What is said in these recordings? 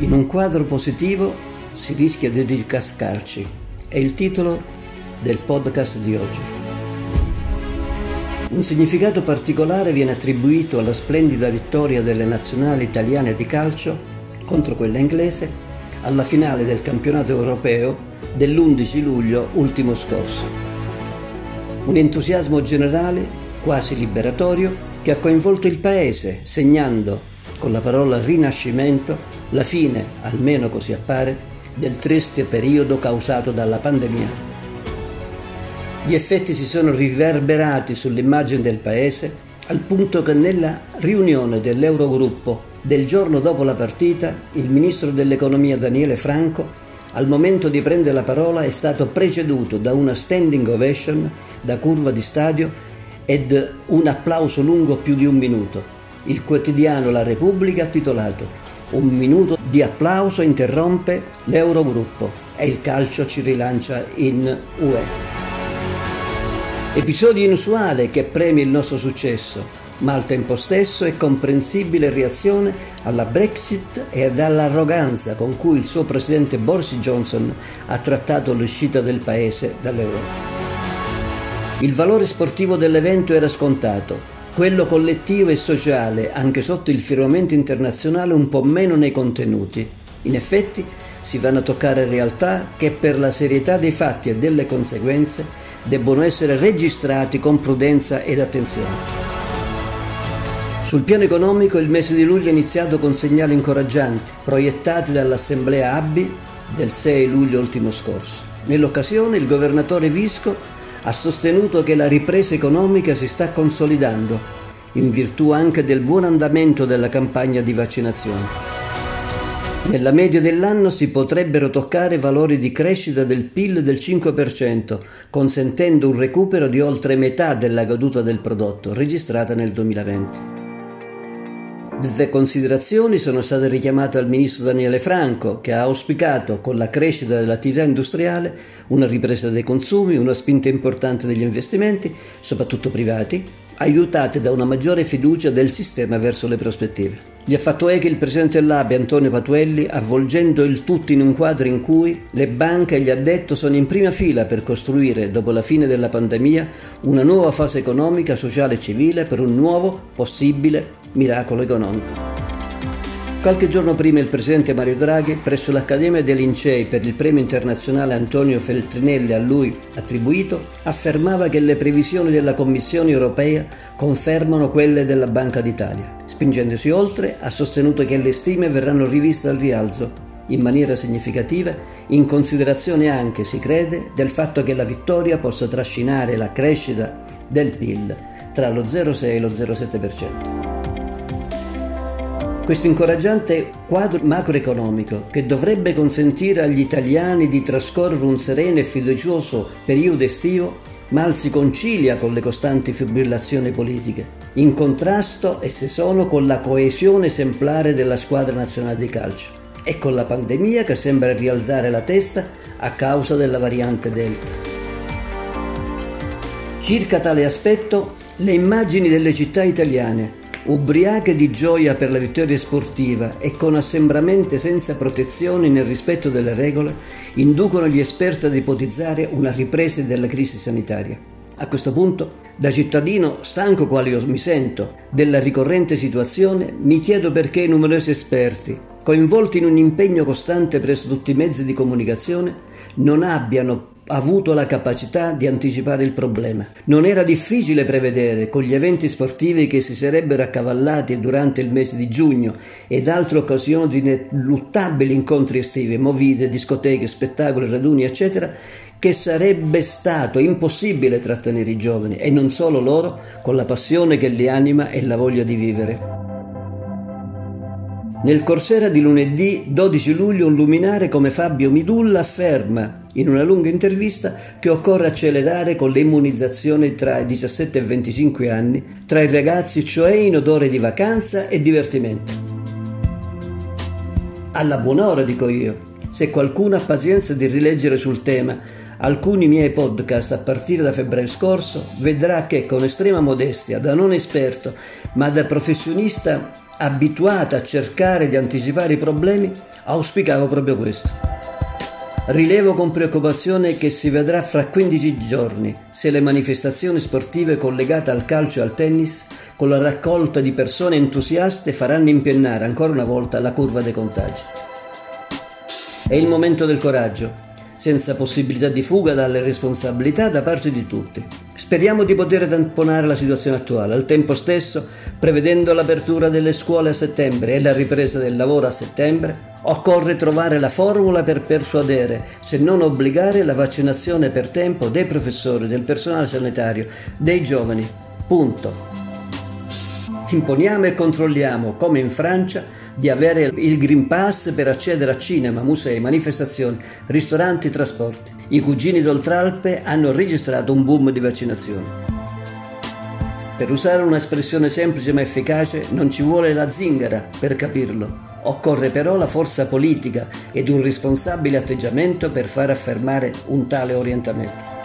In un quadro positivo si rischia di ricascarci. È il titolo del podcast di oggi. Un significato particolare viene attribuito alla splendida vittoria delle nazionali italiane di calcio contro quella inglese alla finale del campionato europeo dell'11 luglio ultimo scorso. Un entusiasmo generale, quasi liberatorio, che ha coinvolto il Paese, segnando con la parola rinascimento la fine, almeno così appare, del triste periodo causato dalla pandemia. Gli effetti si sono riverberati sull'immagine del Paese al punto che nella riunione dell'Eurogruppo del giorno dopo la partita il ministro dell'economia Daniele Franco al momento di prendere la parola è stato preceduto da una standing ovation da curva di stadio ed un applauso lungo più di un minuto. Il quotidiano La Repubblica ha titolato un minuto di applauso interrompe l'Eurogruppo e il calcio ci rilancia in UE. Episodio inusuale che premia il nostro successo, ma al tempo stesso è comprensibile reazione alla Brexit e all'arroganza con cui il suo presidente Boris Johnson ha trattato l'uscita del paese dall'Europa. Il valore sportivo dell'evento era scontato, quello collettivo e sociale, anche sotto il firmamento internazionale, un po' meno nei contenuti. In effetti si vanno a toccare realtà che per la serietà dei fatti e delle conseguenze debbono essere registrati con prudenza ed attenzione. Sul piano economico il mese di luglio è iniziato con segnali incoraggianti, proiettati dall'Assemblea ABBI del 6 luglio ultimo scorso. Nell'occasione il governatore Visco ha sostenuto che la ripresa economica si sta consolidando, in virtù anche del buon andamento della campagna di vaccinazione. Nella media dell'anno si potrebbero toccare valori di crescita del PIL del 5%, consentendo un recupero di oltre metà della caduta del prodotto registrata nel 2020. Queste considerazioni sono state richiamate al ministro Daniele Franco, che ha auspicato con la crescita dell'attività industriale una ripresa dei consumi, una spinta importante degli investimenti, soprattutto privati, aiutate da una maggiore fiducia del sistema verso le prospettive. Gli ha fatto eco il presidente dell'ABE Antonio Patuelli, avvolgendo il tutto in un quadro in cui le banche e gli addetto sono in prima fila per costruire, dopo la fine della pandemia, una nuova fase economica, sociale e civile per un nuovo, possibile miracolo economico. Qualche giorno prima il presidente Mario Draghi, presso l'Accademia dei Lincei per il premio internazionale Antonio Feltrinelli a lui attribuito, affermava che le previsioni della Commissione europea confermano quelle della Banca d'Italia. Spingendosi oltre, ha sostenuto che le stime verranno riviste al rialzo in maniera significativa, in considerazione anche, si crede, del fatto che la vittoria possa trascinare la crescita del PIL tra lo 0,6 e lo 0,7%. Questo incoraggiante quadro macroeconomico che dovrebbe consentire agli italiani di trascorrere un sereno e fiducioso periodo estivo mal si concilia con le costanti fibrillazioni politiche, in contrasto esse sono con la coesione esemplare della squadra nazionale di calcio e con la pandemia che sembra rialzare la testa a causa della variante Delta. Circa tale aspetto, le immagini delle città italiane ubriache di gioia per la vittoria sportiva e con assembramenti senza protezioni nel rispetto delle regole, inducono gli esperti ad ipotizzare una ripresa della crisi sanitaria. A questo punto, da cittadino stanco quale io mi sento della ricorrente situazione, mi chiedo perché i numerosi esperti, coinvolti in un impegno costante presso tutti i mezzi di comunicazione, non abbiano avuto la capacità di anticipare il problema. Non era difficile prevedere, con gli eventi sportivi che si sarebbero accavallati durante il mese di giugno ed altre occasioni di ineluttabili incontri estivi, movite, discoteche, spettacoli, raduni, eccetera, che sarebbe stato impossibile trattenere i giovani e non solo loro con la passione che li anima e la voglia di vivere. Nel Corsera di lunedì 12 luglio un luminare come Fabio Midulla afferma in una lunga intervista che occorre accelerare con le immunizzazioni tra i 17 e i 25 anni tra i ragazzi, cioè in odore di vacanza e divertimento. Alla buona ora, dico io, se qualcuno ha pazienza di rileggere sul tema alcuni miei podcast a partire da febbraio scorso, vedrà che con estrema modestia, da non esperto, ma da professionista abituata a cercare di anticipare i problemi, auspicavo proprio questo. Rilevo con preoccupazione che si vedrà fra 15 giorni se le manifestazioni sportive collegate al calcio e al tennis, con la raccolta di persone entusiaste, faranno impennare ancora una volta la curva dei contagi. È il momento del coraggio, senza possibilità di fuga dalle responsabilità da parte di tutti. Speriamo di poter tamponare la situazione attuale, al tempo stesso prevedendo l'apertura delle scuole a settembre e la ripresa del lavoro a settembre. Occorre trovare la formula per persuadere, se non obbligare, la vaccinazione per tempo dei professori, del personale sanitario, dei giovani. Punto. Imponiamo e controlliamo, come in Francia, di avere il Green Pass per accedere a cinema, musei, manifestazioni, ristoranti, trasporti. I cugini d'Oltralpe hanno registrato un boom di vaccinazioni. Per usare un'espressione semplice ma efficace, non ci vuole la zingara per capirlo. Occorre però la forza politica ed un responsabile atteggiamento per far affermare un tale orientamento.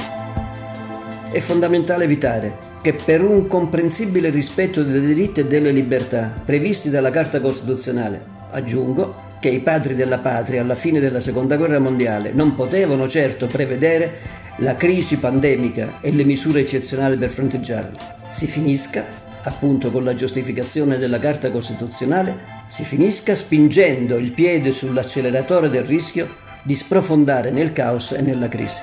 È fondamentale evitare che per un comprensibile rispetto dei diritti e delle libertà previsti dalla Carta Costituzionale, aggiungo, che i padri della patria alla fine della Seconda Guerra Mondiale non potevano certo prevedere la crisi pandemica e le misure eccezionali per fronteggiarla. Si finisca, appunto con la giustificazione della Carta Costituzionale, si finisca spingendo il piede sull'acceleratore del rischio di sprofondare nel caos e nella crisi.